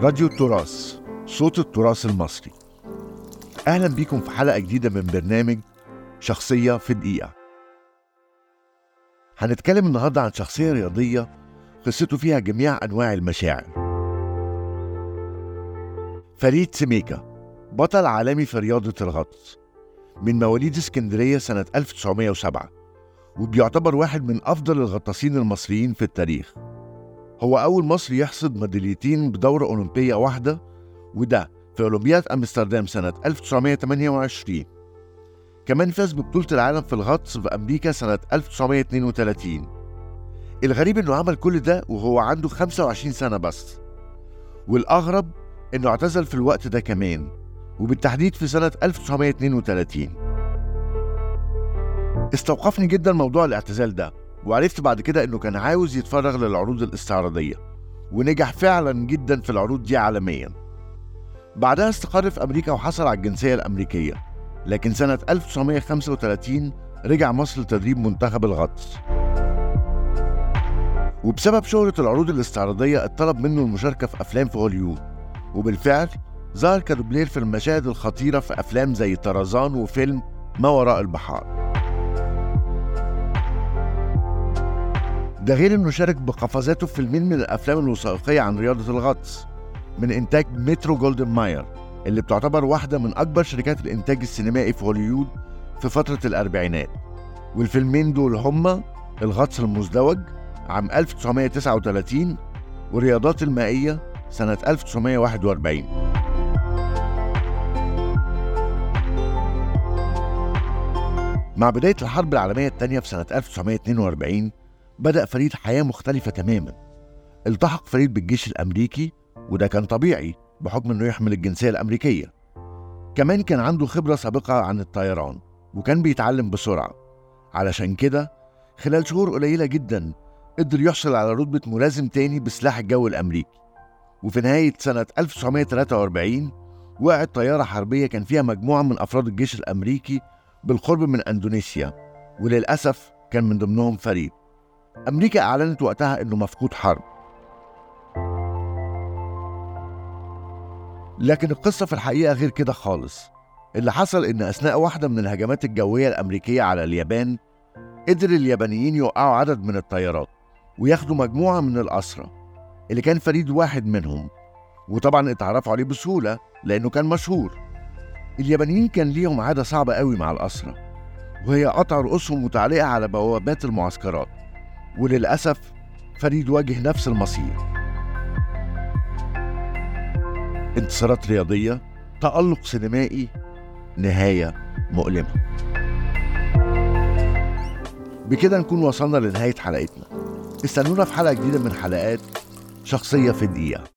راديو التراث صوت التراث المصري. أهلا بيكم في حلقة جديدة من برنامج شخصية في دقيقة هنتكلم النهاردة عن شخصية رياضية قصته فيها جميع أنواع المشاعر. فريد سميكة بطل عالمي في رياضة الغطس من مواليد اسكندرية سنة 1907 وبيعتبر واحد من أفضل الغطاسين المصريين في التاريخ. هو أول مصري يحصد ميداليتين بدورة أولمبية واحدة وده في أولمبياد أمستردام سنة 1928 كمان فاز ببطولة العالم في الغطس في أمريكا سنة 1932 الغريب إنه عمل كل ده وهو عنده 25 سنة بس. والأغرب إنه اعتزل في الوقت ده كمان وبالتحديد في سنة 1932 استوقفني جدا موضوع الاعتزال ده. وعرفت بعد كده إنه كان عاوز يتفرغ للعروض الاستعراضية ونجح فعلا جدا في العروض دي عالميا. بعدها استقر في أمريكا وحصل على الجنسية الأمريكية لكن سنة 1935 رجع مصر لتدريب منتخب الغطس. وبسبب شهرة العروض الاستعراضية اتطلب منه المشاركة في أفلام في هوليوود وبالفعل ظهر كدوبلير في المشاهد الخطيرة في أفلام زي طرزان وفيلم ما وراء البحار. ده غير إنه شارك بقفزاته في فيلمين من الأفلام الوثائقية عن رياضة الغطس من إنتاج مترو جولدن ماير اللي بتعتبر واحدة من أكبر شركات الإنتاج السينمائي في هوليوود في فترة الأربعينات. والفيلمين دول هما الغطس المزدوج عام 1939 والرياضات المائية سنة 1941 مع بداية الحرب العالمية الثانية في سنة 1942 بدأ فريد حياة مختلفة تماما. التحق فريد بالجيش الأمريكي وده كان طبيعي بحكم أنه يحمل الجنسية الأمريكية. كمان كان عنده خبرة سابقة عن الطيران وكان بيتعلم بسرعة. علشان كده خلال شهور قليلة جدا قدر يحصل على رتبة ملازم تاني بسلاح الجو الأمريكي. وفي نهاية سنة 1943 وقعت طيارة حربية كان فيها مجموعة من أفراد الجيش الأمريكي بالقرب من أندونيسيا وللأسف كان من ضمنهم فريد. أمريكا أعلنت وقتها إنه مفقود حرب. لكن القصة في الحقيقة غير كده خالص. اللي حصل إن أثناء واحدة من الهجمات الجوية الأمريكية على اليابان قدر اليابانيين يوقعوا عدد من الطيارات وياخدوا مجموعة من الأسرى اللي كان فريد واحد منهم. وطبعا اتعرفوا عليه بسهولة لأنه كان مشهور. اليابانيين كان ليهم عادة صعبة قوي مع الأسرى وهي قطع رؤوسهم متعلقة على بوابات المعسكرات. وللأسف فريد واجه نفس المصير. انتصارات رياضية تألق سينمائي نهاية مؤلمة. بكده نكون وصلنا لنهاية حلقتنا. استنونا في حلقة جديدة من حلقات شخصية في دقيقة